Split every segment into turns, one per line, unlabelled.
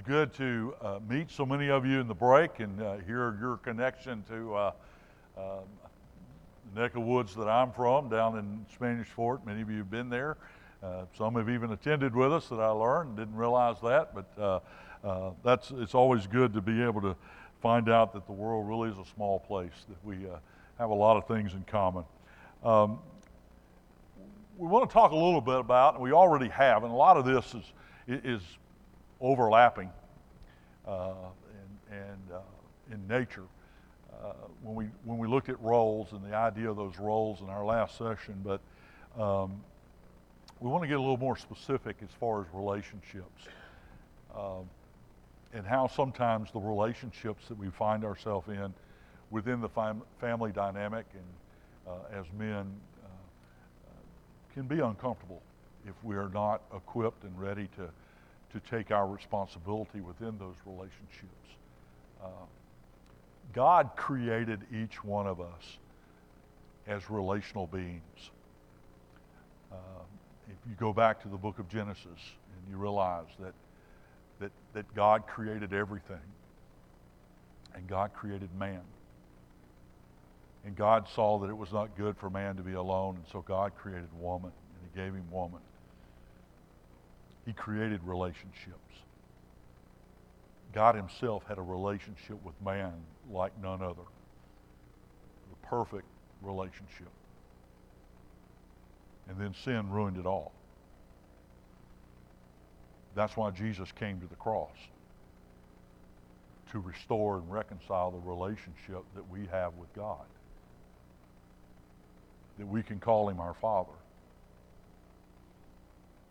It's good to uh, meet so many of you in the break and uh, hear your connection to uh, um, the neck of woods that I'm from down in Spanish Fort. Many of you have been there. Uh, some have even attended with us that I learned, didn't realize that, but uh, uh, that's, it's always good to be able to find out that the world really is a small place, that we have a lot of things in common. Um, we want to talk a little bit about, and we already have, and a lot of this is, is overlapping uh, and, and uh, in nature. Uh, when, we, when we looked at roles and the idea of those roles in our last session, but um, we want to get a little more specific as far as relationships um, and how sometimes the relationships that we find ourselves in within the fam- family dynamic and uh, as men uh, can be uncomfortable if we are not equipped and ready to to take our responsibility within those relationships. Uh, God created each one of us as relational beings. Uh, if you go back to the book of Genesis and you realize that, that, that God created everything, and God created man. And God saw that it was not good for man to be alone, and so God created woman, and he gave him woman. He created relationships. God Himself had a relationship with man like none other. The perfect relationship. And then sin ruined it all. That's why Jesus came to the cross to restore and reconcile the relationship that we have with God. That we can call Him our Father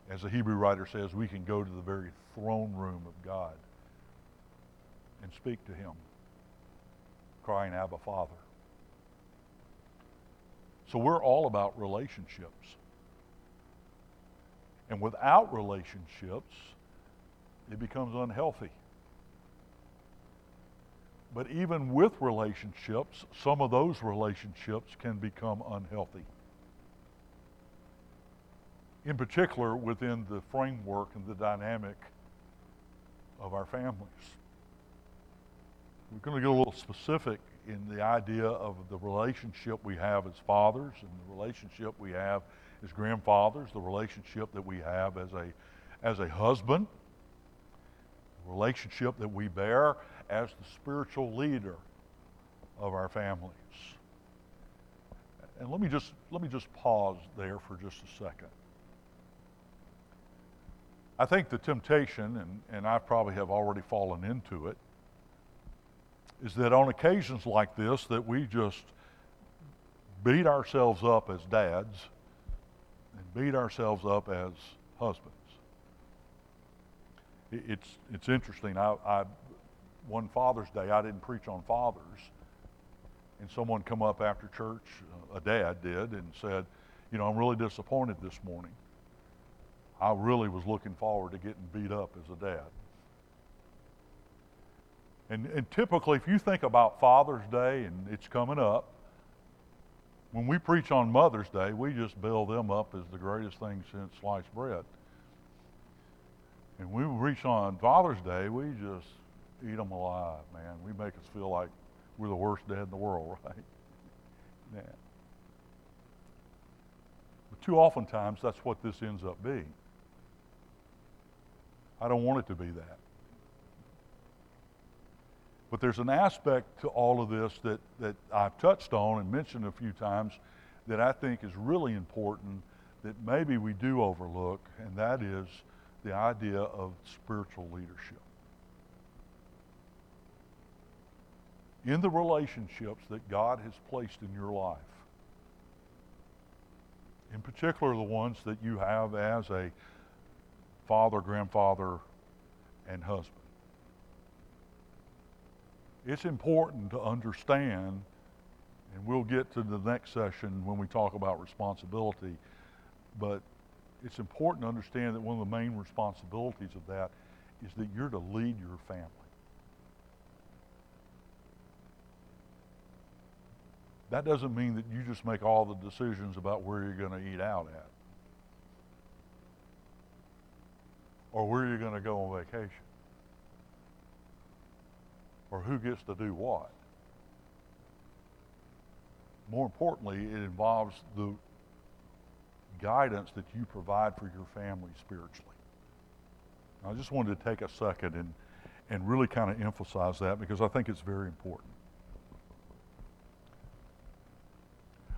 as the Hebrew writer says, we can go to the very throne room of God and speak to him, crying, Abba, Father. So we're all about relationships. And without relationships, it becomes unhealthy. But even with relationships, some of those relationships can become unhealthy in particular within the framework and the dynamic of our families. We're going to get a little specific in the idea of the relationship we have as fathers and the relationship we have as grandfathers, the relationship that we have as a, as a husband, the relationship that we bear as the spiritual leader of our families. And let me just, let me just pause there for just a second. I think the temptation, and, and I probably have already fallen into it, is that on occasions like this that we just beat ourselves up as dads and beat ourselves up as husbands. It's, it's interesting. I, I, one Father's Day, I didn't preach on fathers. And someone come up after church, uh, a dad did, and said, you know, I'm really disappointed this morning. I really was looking forward to getting beat up as a dad. And, and typically, if you think about Father's Day and it's coming up, when we preach on Mother's Day, we just build them up as the greatest thing since sliced bread. And we preach on Father's Day, we just eat them alive, man. We make us feel like we're the worst dad in the world, right? Yeah. But too oftentimes, that's what this ends up being. I don't want it to be that. But there's an aspect to all of this that, that I've touched on and mentioned a few times that I think is really important that maybe we do overlook, and that is the idea of spiritual leadership. In the relationships that God has placed in your life, in particular the ones that you have as a father, grandfather, and husband. It's important to understand, and we'll get to the next session when we talk about responsibility, but it's important to understand that one of the main responsibilities of that is that you're to lead your family. That doesn't mean that you just make all the decisions about where you're going to eat out at. Or where you're going to go on vacation. or who gets to do what. More importantly, it involves the guidance that you provide for your family spiritually. I just wanted to take a second and, and really kind of emphasize that because I think it's very important.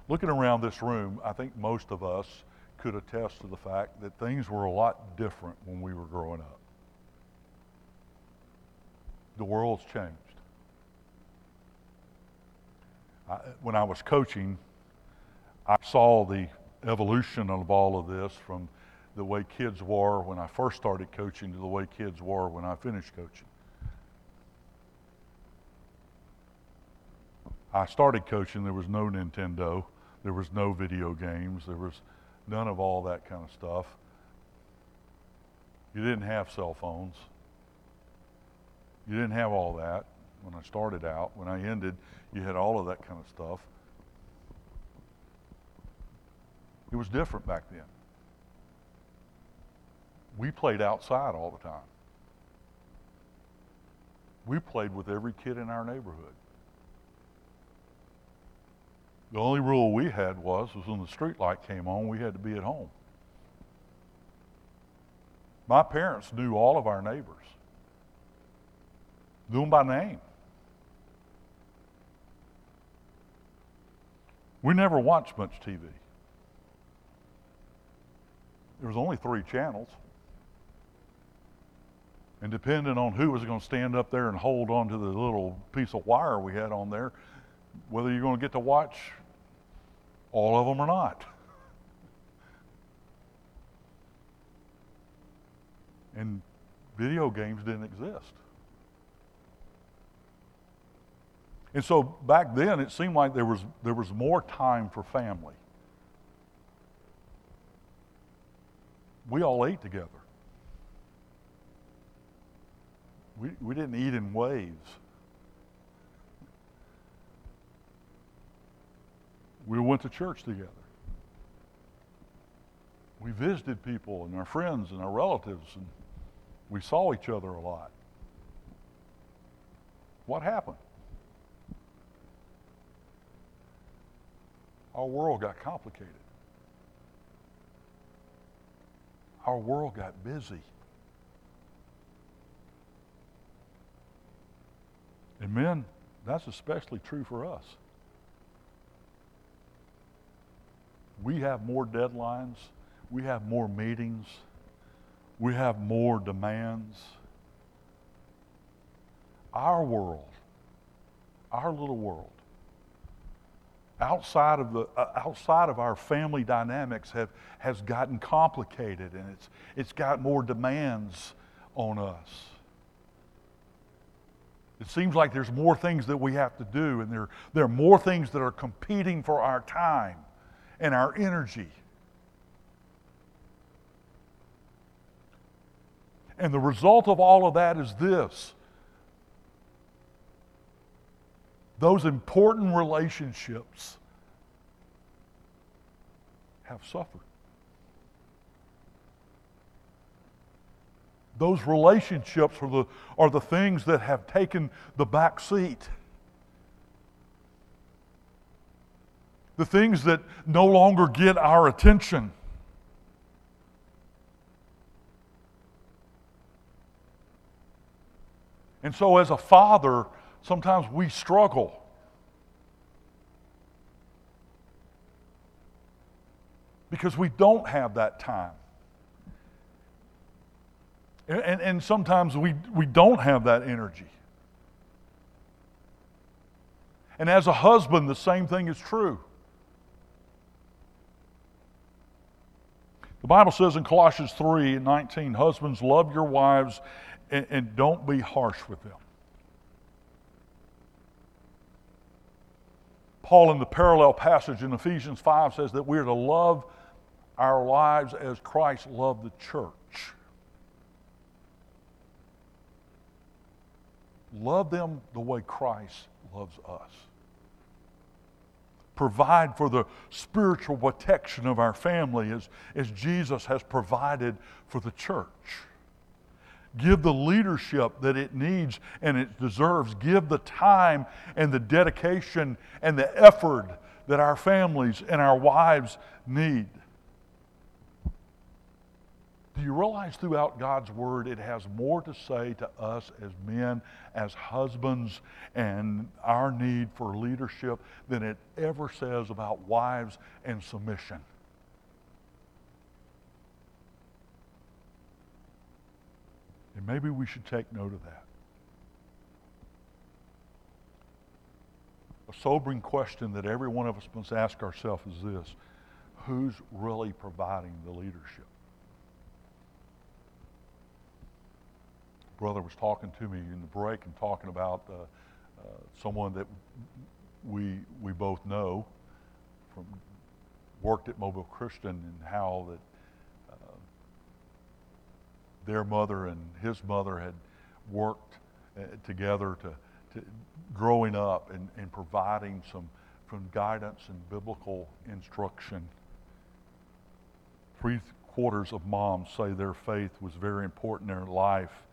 Looking around this room, I think most of us could attest to the fact that things were a lot different when we were growing up. The world's changed. I, when I was coaching, I saw the evolution of all of this from the way kids were when I first started coaching to the way kids were when I finished coaching. I started coaching, there was no Nintendo, there was no video games, there was none of all that kind of stuff. You didn't have cell phones. You didn't have all that when I started out. When I ended, you had all of that kind of stuff. It was different back then. We played outside all the time. We played with every kid in our neighborhood. The only rule we had was, was when the street light came on, we had to be at home. My parents knew all of our neighbors, knew them by name. We never watched much TV. There was only three channels. And depending on who was going to stand up there and hold on to the little piece of wire we had on there, whether you're going to get to watch all of them are not. And video games didn't exist. And so back then, it seemed like there was, there was more time for family. We all ate together. We, we didn't eat in waves. We went to church together. We visited people and our friends and our relatives, and we saw each other a lot. What happened? Our world got complicated. Our world got busy. And men, that's especially true for us. We have more deadlines. We have more meetings. We have more demands. Our world, our little world, outside of, the, uh, outside of our family dynamics have, has gotten complicated and it's, it's got more demands on us. It seems like there's more things that we have to do, and there, there are more things that are competing for our time and our energy. And the result of all of that is this those important relationships have suffered. Those relationships are the, are the things that have taken the back seat. The things that no longer get our attention. And so, as a father, sometimes we struggle. Because we don't have that time. And, and sometimes we, we don't have that energy. And as a husband, the same thing is true. The Bible says in Colossians 3 and 19, husbands, love your wives and, and don't be harsh with them. Paul, in the parallel passage in Ephesians 5, says that we are to love our lives as Christ loved the church. Love them the way Christ loves us. Provide for the spiritual protection of our family as, as Jesus has provided for the church. Give the leadership that it needs and it deserves. Give the time and the dedication and the effort that our families and our wives need. Do you realize throughout God's Word it has more to say to us as men, as husbands, and our need for leadership than it ever says about wives and submission? And maybe we should take note of that. A sobering question that every one of us must ask ourselves is this Who's really providing the leadership? Brother was talking to me in the break and talking about uh, uh, someone that we we both know from worked at Mobile Christian and how that uh, their mother and his mother had worked uh, together to, to growing up and, and providing some from guidance and biblical instruction. Three quarters of moms say their faith was very important in their life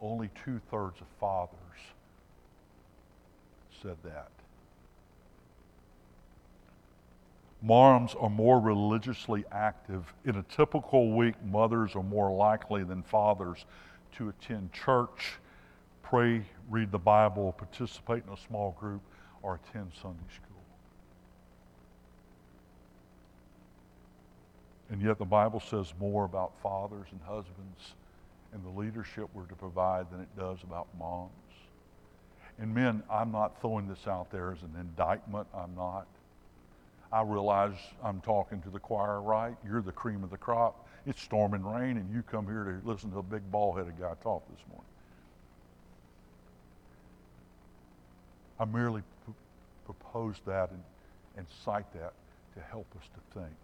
only two thirds of fathers said that. Moms are more religiously active. In a typical week, mothers are more likely than fathers to attend church, pray, read the Bible, participate in a small group, or attend Sunday school. And yet the Bible says more about fathers and husbands and the leadership we're to provide than it does about moms. And men, I'm not throwing this out there as an indictment. I'm not. I realize I'm talking to the choir, right? You're the cream of the crop. It's storm and rain, and you come here to listen to a big bald-headed guy talk this morning. I merely p- propose that and, and cite that to help us to think.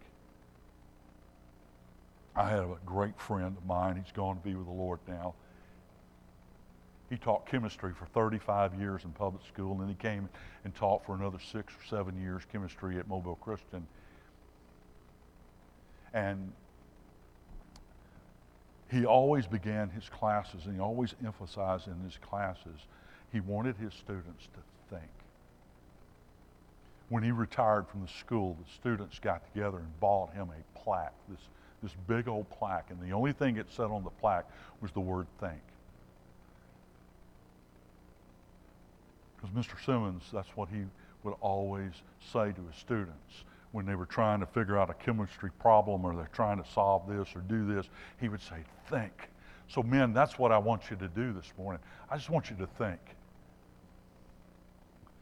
I had a great friend of mine. He's gone to be with the Lord now. He taught chemistry for 35 years in public school, and then he came and taught for another six or seven years chemistry at Mobile Christian. And he always began his classes, and he always emphasized in his classes, he wanted his students to think. When he retired from the school, the students got together and bought him a plaque, this this big old plaque, and the only thing it said on the plaque was the word think. Because Mr. Simmons, that's what he would always say to his students when they were trying to figure out a chemistry problem or they're trying to solve this or do this. He would say, think. So, men, that's what I want you to do this morning. I just want you to think.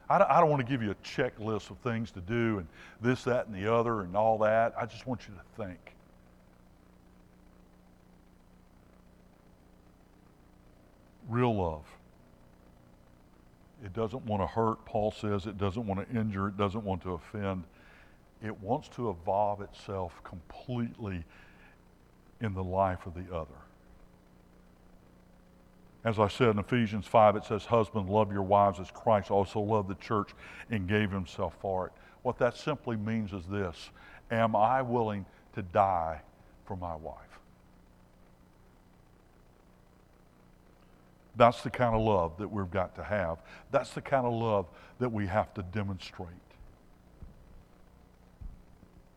I don't, I don't want to give you a checklist of things to do and this, that, and the other and all that. I just want you to think. Real love. It doesn't want to hurt, Paul says. It doesn't want to injure. It doesn't want to offend. It wants to evolve itself completely in the life of the other. As I said in Ephesians 5, it says, Husband, love your wives as Christ also loved the church and gave himself for it. What that simply means is this Am I willing to die for my wife? That's the kind of love that we've got to have. That's the kind of love that we have to demonstrate.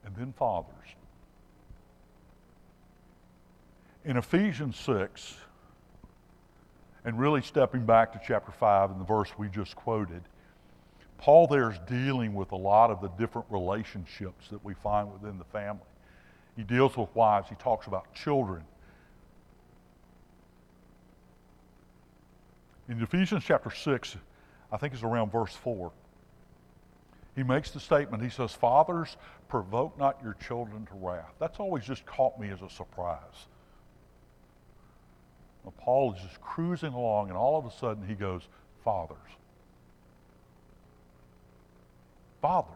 And then fathers. In Ephesians 6, and really stepping back to chapter 5 and the verse we just quoted, Paul there is dealing with a lot of the different relationships that we find within the family. He deals with wives, he talks about children, In Ephesians chapter 6, I think it's around verse 4, he makes the statement, he says, Fathers, provoke not your children to wrath. That's always just caught me as a surprise. Well, Paul is just cruising along, and all of a sudden he goes, Fathers. Fathers.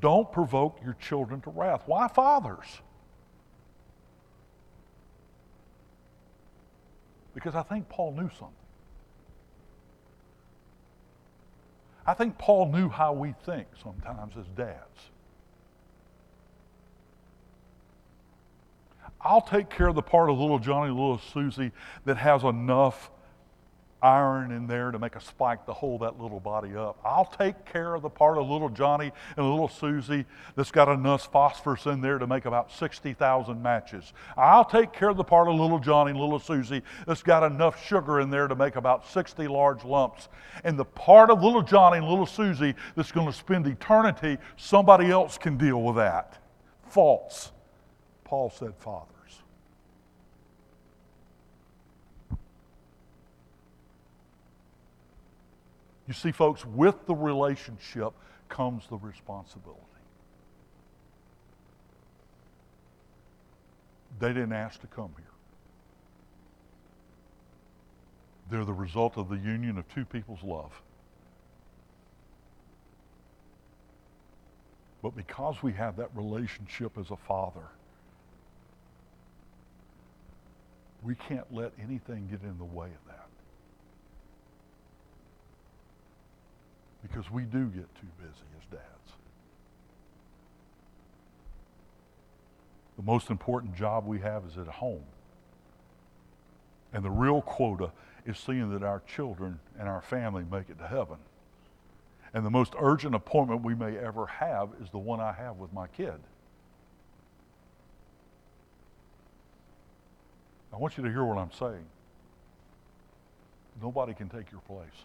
Don't provoke your children to wrath. Why fathers? Because I think Paul knew something. I think Paul knew how we think sometimes as dads. I'll take care of the part of little Johnny, little Susie that has enough iron in there to make a spike to hold that little body up. I'll take care of the part of little Johnny and little Susie that's got enough phosphorus in there to make about 60,000 matches. I'll take care of the part of little Johnny and little Susie that's got enough sugar in there to make about 60 large lumps. And the part of little Johnny and little Susie that's going to spend eternity, somebody else can deal with that. False. Paul said, Father. You see, folks, with the relationship comes the responsibility. They didn't ask to come here. They're the result of the union of two people's love. But because we have that relationship as a father, we can't let anything get in the way of that. Because we do get too busy as dads. The most important job we have is at home. And the real quota is seeing that our children and our family make it to heaven. And the most urgent appointment we may ever have is the one I have with my kid. I want you to hear what I'm saying. Nobody can take your place.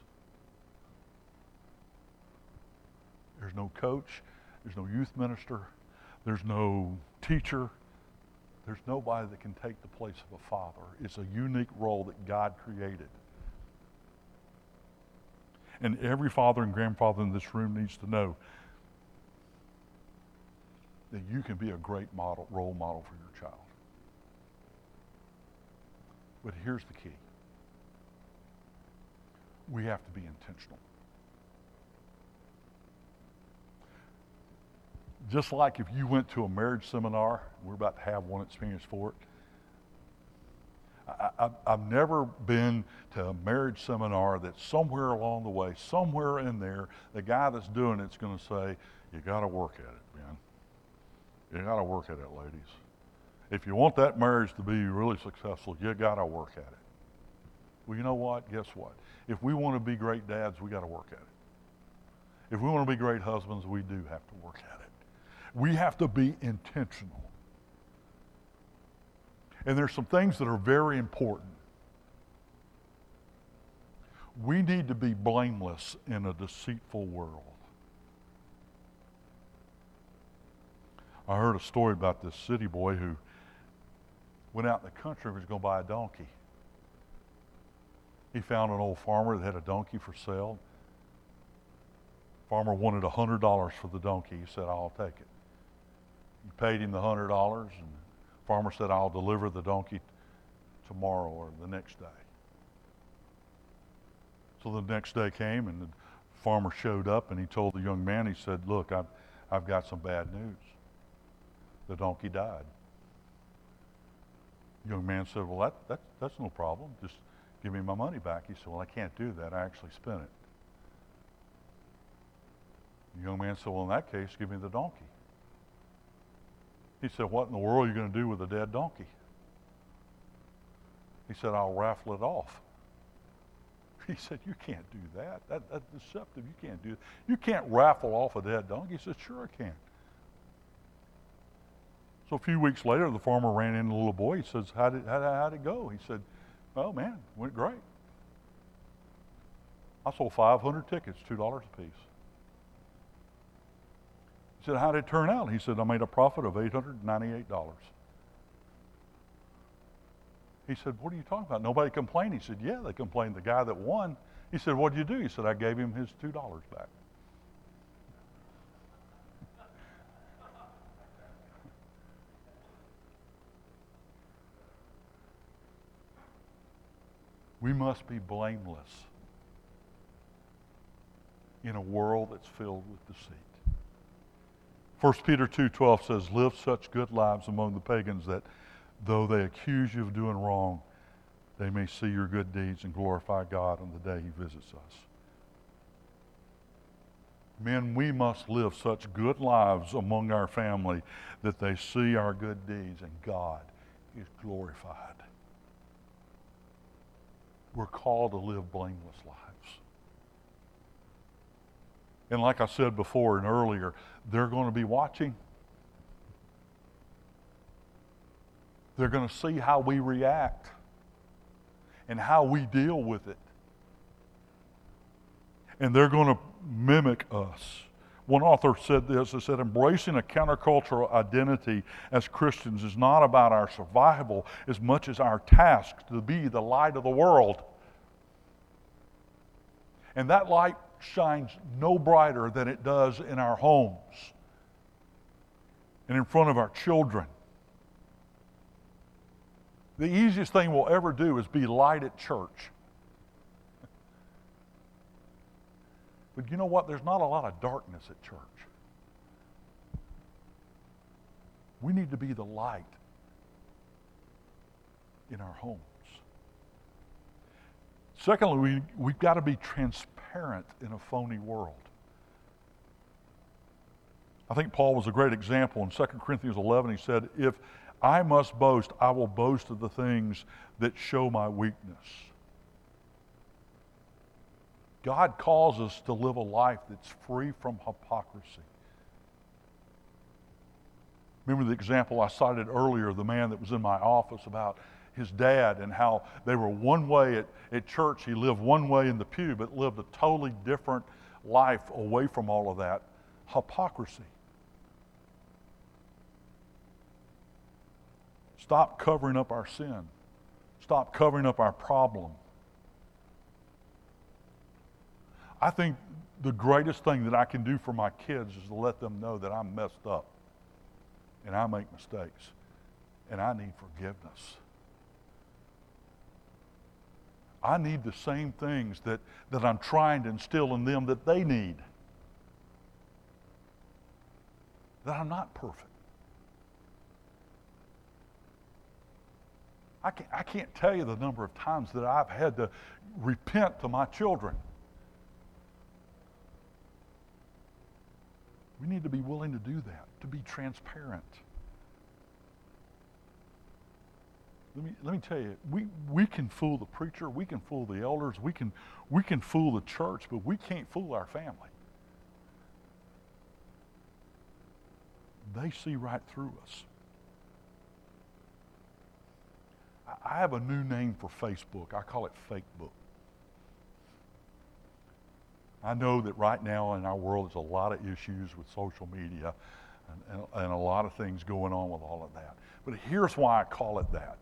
There's no coach. There's no youth minister. There's no teacher. There's nobody that can take the place of a father. It's a unique role that God created. And every father and grandfather in this room needs to know that you can be a great model, role model for your child. But here's the key. We have to be intentional. Just like if you went to a marriage seminar, we're about to have one at Spanish Fort. I, have never been to a marriage seminar that somewhere along the way, somewhere in there, the guy that's doing it's going to say, you got to work at it, man. You got to work at it, ladies. If you want that marriage to be really successful, you got to work at it. Well, you know what? Guess what? If we want to be great dads, we got to work at it. If we want to be great husbands, we do have to work at it. We have to be intentional. And there's some things that are very important. We need to be blameless in a deceitful world. I heard a story about this city boy who went out in the country and was going to buy a donkey. He found an old farmer that had a donkey for sale. Farmer wanted $100 for the donkey. He said, I'll take it. Paid him the hundred dollars, and the farmer said, "I'll deliver the donkey tomorrow or the next day." So the next day came, and the farmer showed up, and he told the young man, he said, "Look, I've I've got some bad news. The donkey died." The young man said, "Well, that, that that's no problem. Just give me my money back." He said, "Well, I can't do that. I actually spent it." The young man said, Well, in that case, give me the donkey. He said, What in the world are you going to do with a dead donkey? He said, I'll raffle it off. He said, You can't do that. that that's deceptive. You can't do that. You can't raffle off a dead donkey. He said, Sure, I can. So a few weeks later, the farmer ran into the little boy. He says, How did, how, how'd it go? He said, Oh, man, went great. I sold 500 tickets, $2 a piece. He said, How did it turn out? He said, I made a profit of $898. He said, What are you talking about? Nobody complained. He said, Yeah, they complained. The guy that won, he said, What did you do? He said, I gave him his $2 back. We must be blameless in a world that's filled with deceit. 1 Peter 2.12 says, Live such good lives among the pagans that though they accuse you of doing wrong, they may see your good deeds and glorify God on the day he visits us. Men, we must live such good lives among our family that they see our good deeds and God is glorified. We're called to live blameless lives. And like I said before and earlier, they're going to be watching. They're going to see how we react and how we deal with it. And they're going to mimic us. One author said this, he said, embracing a countercultural identity as Christians is not about our survival as much as our task to be the light of the world. And that light shines no brighter than it does in our homes and in front of our children. The easiest thing we'll ever do is be light at church. But you know what? There's not a lot of darkness at church. We need to be the light in our homes. Secondly, we, we've got to be transparent in a phony world. I think Paul was a great example. In 2 Corinthians 11, he said, If I must boast, I will boast of the things that show my weakness. God calls us to live a life that's free from hypocrisy. Remember the example I cited earlier, the man that was in my office about his dad and how they were one way at, at church. He lived one way in the pew, but lived a totally different life away from all of that. Hypocrisy. Stop covering up our sin. Stop covering up our problem. I think the greatest thing that I can do for my kids is to let them know that I'm messed up and I make mistakes and I need forgiveness. I need the same things that, that I'm trying to instill in them that they need. That I'm not perfect. I can't, I can't tell you the number of times that I've had to repent to my children. We need to be willing to do that, to be transparent. Let me, let me tell you, we, we can fool the preacher, we can fool the elders, we can, we can fool the church, but we can't fool our family. They see right through us. I have a new name for Facebook. I call it Fakebook. I know that right now in our world there's a lot of issues with social media and, and, and, a lot of things going on with all of that. But here's why I call it that.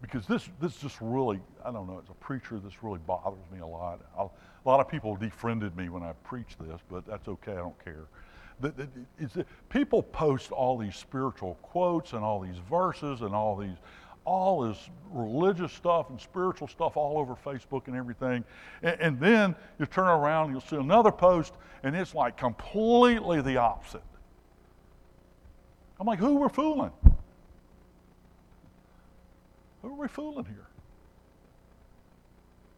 Because this, this just really, I don't know, as a preacher, this really bothers me a lot. I'll, a lot of people defriended me when I preach this, but that's okay, I don't care. The, the, the, people post all these spiritual quotes and all these verses and all these all this religious stuff and spiritual stuff all over Facebook and everything. And, and then you turn around and you'll see another post, and it's like completely the opposite. I'm like, who we're fooling? Who are we fooling here?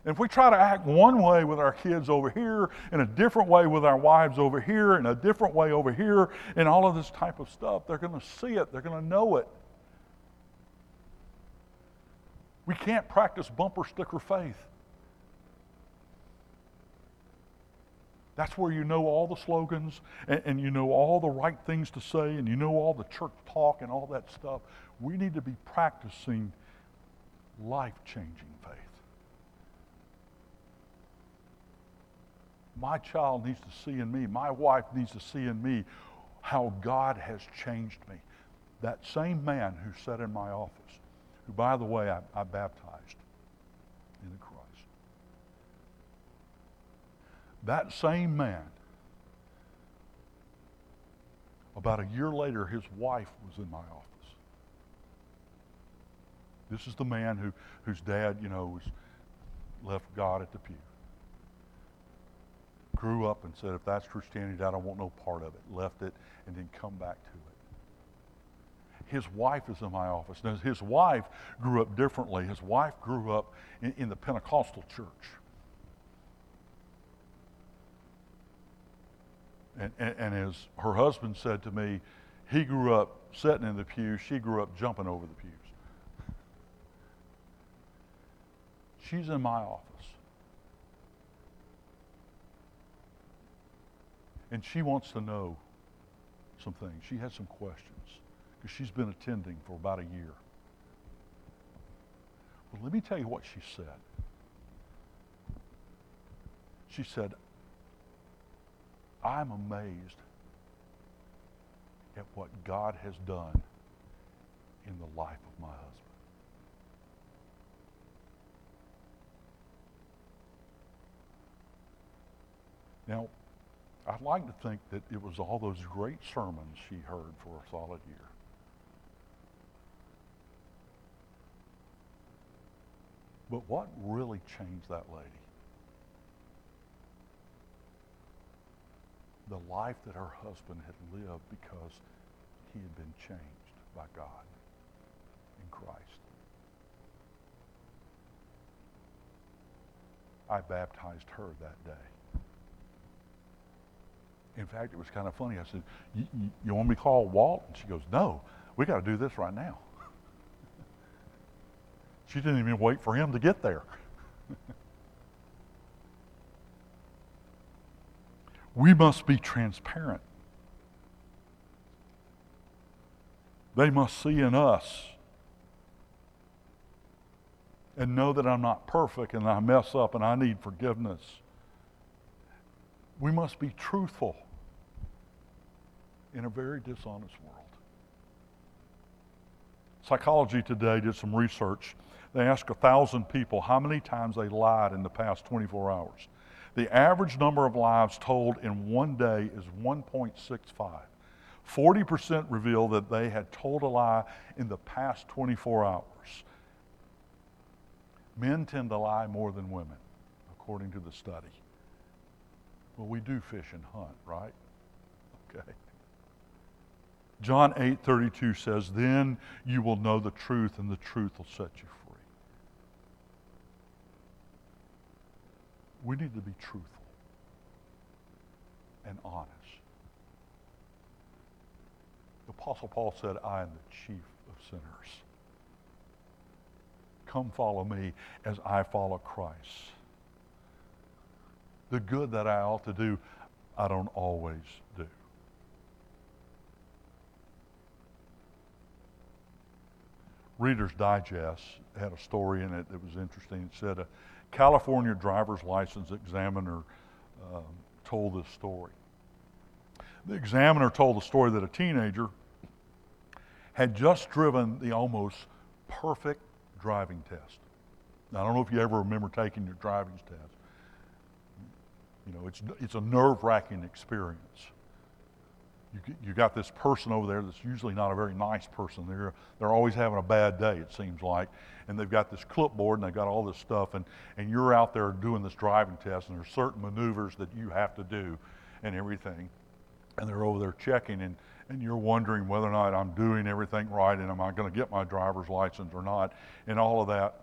If we try to act one way with our kids over here, in a different way with our wives over here, in a different way over here, and all of this type of stuff, they're going to see it, they're going to know it. We can't practice bumper sticker faith. That's where you know all the slogans and, and, you know all the right things to say and you know all the church talk and all that stuff. We need to be practicing life changing faith. My child needs to see in me, my wife needs to see in me how God has changed me. That same man who sat in my office who, by the way, I, I baptized in the Christ. That same man, about a year later, his wife was in my office. This is the man who, whose dad, you know, was left God at the pew. Grew up and said, if that's Christianity, Dad, I don't want no part of it. Left it and then come back to it his wife is in my office. Now, his wife grew up differently. His wife grew up in, in the Pentecostal church. And, and, and, as her husband said to me, he grew up sitting in the pew, she grew up jumping over the pews. She's in my office. And she wants to know some things. She has some questions because she's been attending for about a year. Well, let me tell you what she said. She said, I'm amazed at what God has done in the life of my husband. Now, I'd like to think that it was all those great sermons she heard for a solid year. But what really changed that lady? The life that her husband had lived because he had been changed by God in Christ. I baptized her that day. In fact, it was kind of funny. I said, you want me to call Walt? And she goes, no, we got to do this right now. She didn't even wait for him to get there. we must be transparent. They must see in us and know that I'm not perfect and I mess up and I need forgiveness. We must be truthful in a very dishonest world. Psychology Today did some research they asked 1,000 people how many times they lied in the past 24 hours. The average number of lies told in one day is 1.65. 40% reveal that they had told a lie in the past 24 hours. Men tend to lie more than women, according to the study. Well, we do fish and hunt, right? Okay. John 8:32 says, "Then you will know the truth and the truth will set you free." We need to be truthful and honest. The Apostle Paul said, I am the chief of sinners. Come follow me as I follow Christ. The good that I ought to do, I don't always do. Reader's Digest had a story in it that was interesting. It said, a California driver's license examiner um, told this story. The examiner told the story that a teenager had just driven the almost perfect driving test. Now, I don't know if you ever remember taking your driving test. You know, it's, it's a nerve wracking experience you, you got this person over there that's usually not a very nice person. They're, they're always having a bad day, it seems like. And they've got this clipboard and they've got all this stuff. And, and you're out there doing this driving test, and there's certain maneuvers that you have to do and everything. And they're over there checking, and, and you're wondering whether or not I'm doing everything right and am I going to get my driver's license or not, and all of that.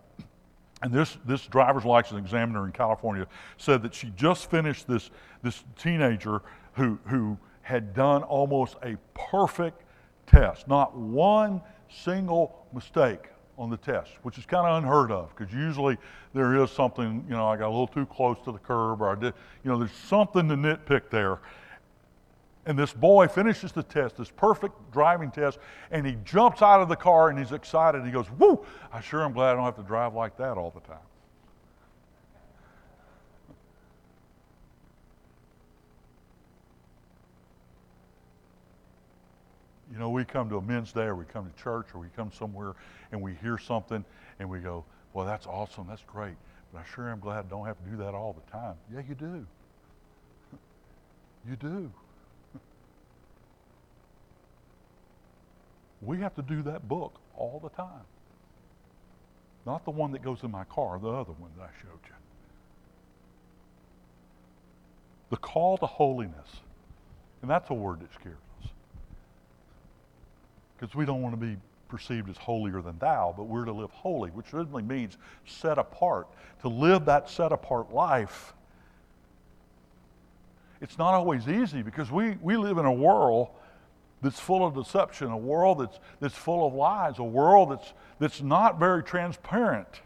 And this, this driver's license examiner in California said that she just finished this, this teenager who, who had done almost a perfect test, not one single mistake on the test, which is kind of unheard of because usually there is something, you know, I got a little too close to the curb or I did, you know, there's something to nitpick there. And this boy finishes the test, this perfect driving test, and he jumps out of the car and he's excited. And He goes, Woo, I sure am glad I don't have to drive like that all the time. You know, we come to a men's day or we come to church or we come somewhere and we hear something and we go, well, that's awesome, that's great. But I sure am glad I don't have to do that all the time. Yeah, you do. You do. We have to do that book all the time. Not the one that goes in my car, the other one that I showed you. The call to holiness. And that's a word that scares because we don't want to be perceived as holier than thou, but we're to live holy, which certainly means set apart. To live that set apart life, it's not always easy because we, we live in a world that's full of deception, a world that's, that's full of lies, a world that's, that's not very transparent.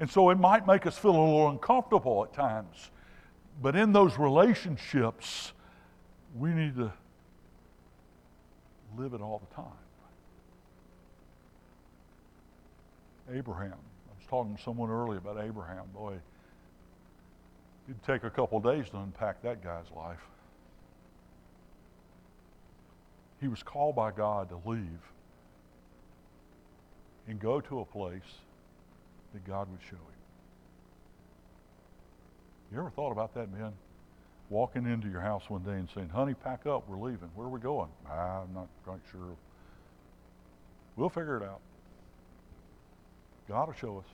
And so it might make us feel a little uncomfortable at times. But in those relationships, we need to live it all the time. Abraham. I was talking to someone earlier about Abraham. Boy, it'd take a couple days to unpack that guy's life. He was called by God to leave and go to a place that God would show him. You ever thought about that, man? Walking into your house one day and saying, honey, pack up, we're leaving. Where are we going? I'm not quite sure. We'll figure it out. God will show us.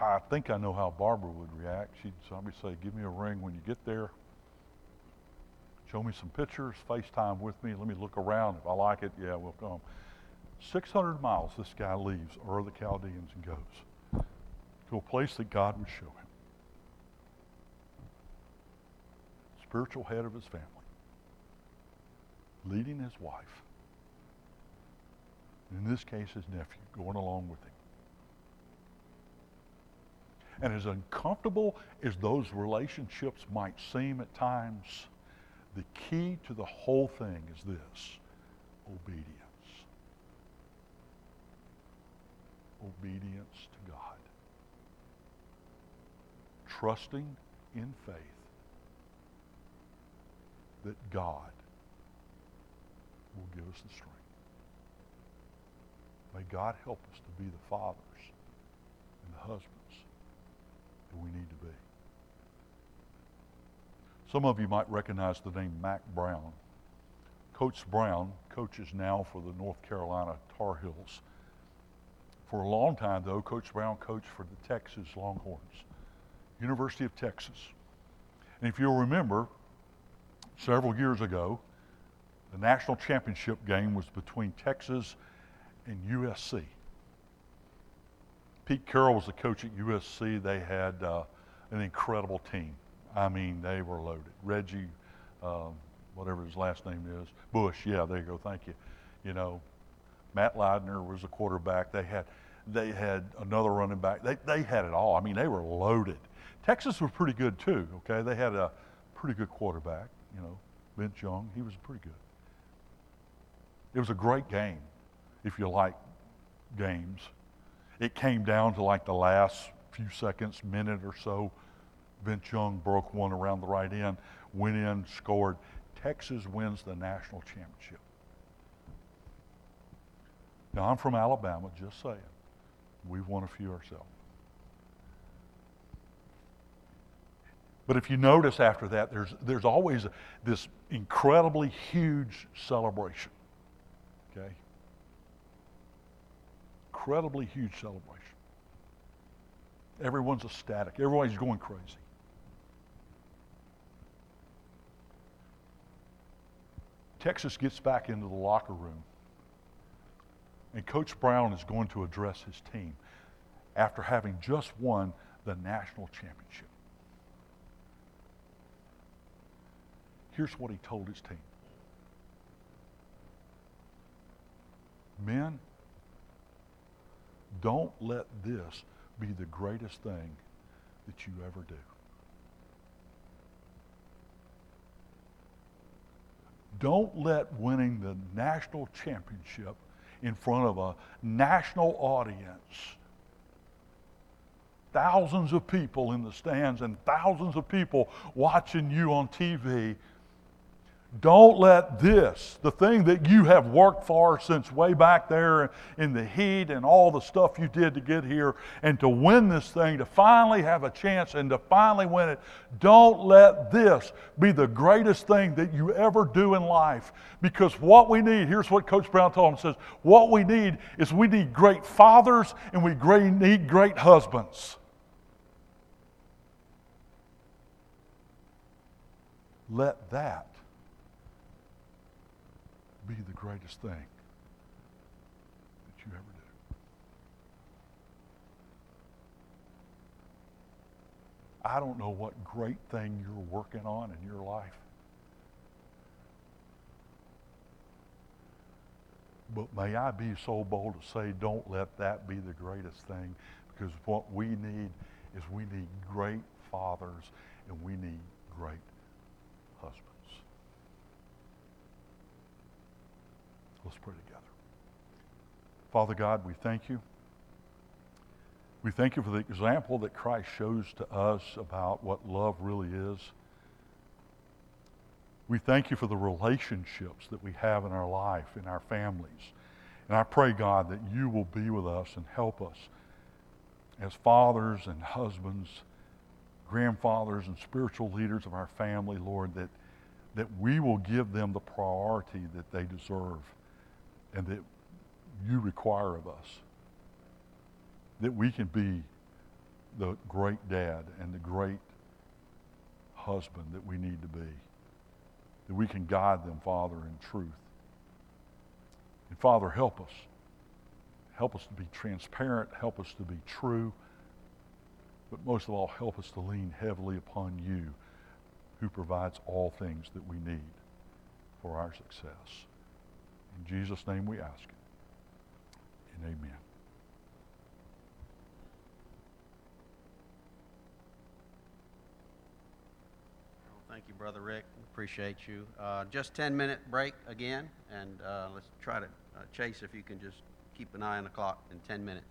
I think I know how Barbara would react. She'd somebody say, give me a ring when you get there. Show me some pictures, FaceTime with me. Let me look around. If I like it, yeah, we'll come. 600 miles this guy leaves of the Chaldeans and goes to a place that God would show him. Spiritual head of his family, leading his wife, in this case his nephew, going along with him. And as uncomfortable as those relationships might seem at times, the key to the whole thing is this obedience. Obedience to God. Trusting in faith that God will give us the strength. May God help us to be the fathers and the husbands that we need to be. Some of you might recognize the name Mack Brown. Coach Brown coaches now for the North Carolina Tar Heels. For a long time, though, Coach Brown coached for the Texas Longhorns, University of Texas. And if you'll remember, several years ago, the national championship game was between Texas and USC. Pete Carroll was the coach at USC. They had uh, an incredible team. I mean, they were loaded. Reggie, um, whatever his last name is, Bush. Yeah, there you go. Thank you. You know, Matt Leinart was a quarterback. They had, they had another running back. They, they had it all. I mean, they were loaded. Texas was pretty good too. Okay, they had a pretty good quarterback. You know, Vince Young. He was pretty good. It was a great game, if you like games. It came down to like the last few seconds, minute or so Vince Young broke one around the right end, went in, scored. Texas wins the national championship. Now, I'm from Alabama, just saying. We've won a few ourselves. But if you notice after that, there's, there's always this incredibly huge celebration. Okay? Incredibly huge celebration. Everyone's ecstatic. Everybody's going crazy. Texas gets back into the locker room, and Coach Brown is going to address his team after having just won the national championship. Here's what he told his team Men, don't let this be the greatest thing that you ever do. Don't let winning the national championship in front of a national audience, thousands of people in the stands and thousands of people watching you on TV, don't let this, the thing that you have worked for since way back there in the heat and all the stuff you did to get here, and to win this thing, to finally have a chance and to finally win it, don't let this be the greatest thing that you ever do in life. Because what we need, here's what Coach Brown told him, says, what we need is we need great fathers and we need great husbands. Let that be the greatest thing that you ever do. I don't know what great thing you're working on in your life. but may I be so bold to say, don't let that be the greatest thing, because what we need is we need great fathers and we need great husbands. Let's pray together. Father God, we thank you. We thank you for the example that Christ shows to us about what love really is. We thank you for the relationships that we have in our life, in our families. And I pray, God, that you will be with us and help us as fathers and husbands, grandfathers and spiritual leaders of our family, Lord, that, that we will give them the priority that they deserve and that you require of us. That we can be the great dad and the great husband that we need to be. That we can guide them, Father, in truth. And Father, help us. Help us to be transparent. Help us to be true. But most of all, help us to lean heavily upon you who provides all things that we need for our success. In Jesus' name we ask it. And amen.
Thank you, Brother Rick. Appreciate you. Uh, Just 10-minute break again, and uh, let's try to, uh, Chase, if you can just keep an eye on the clock in 10 minutes.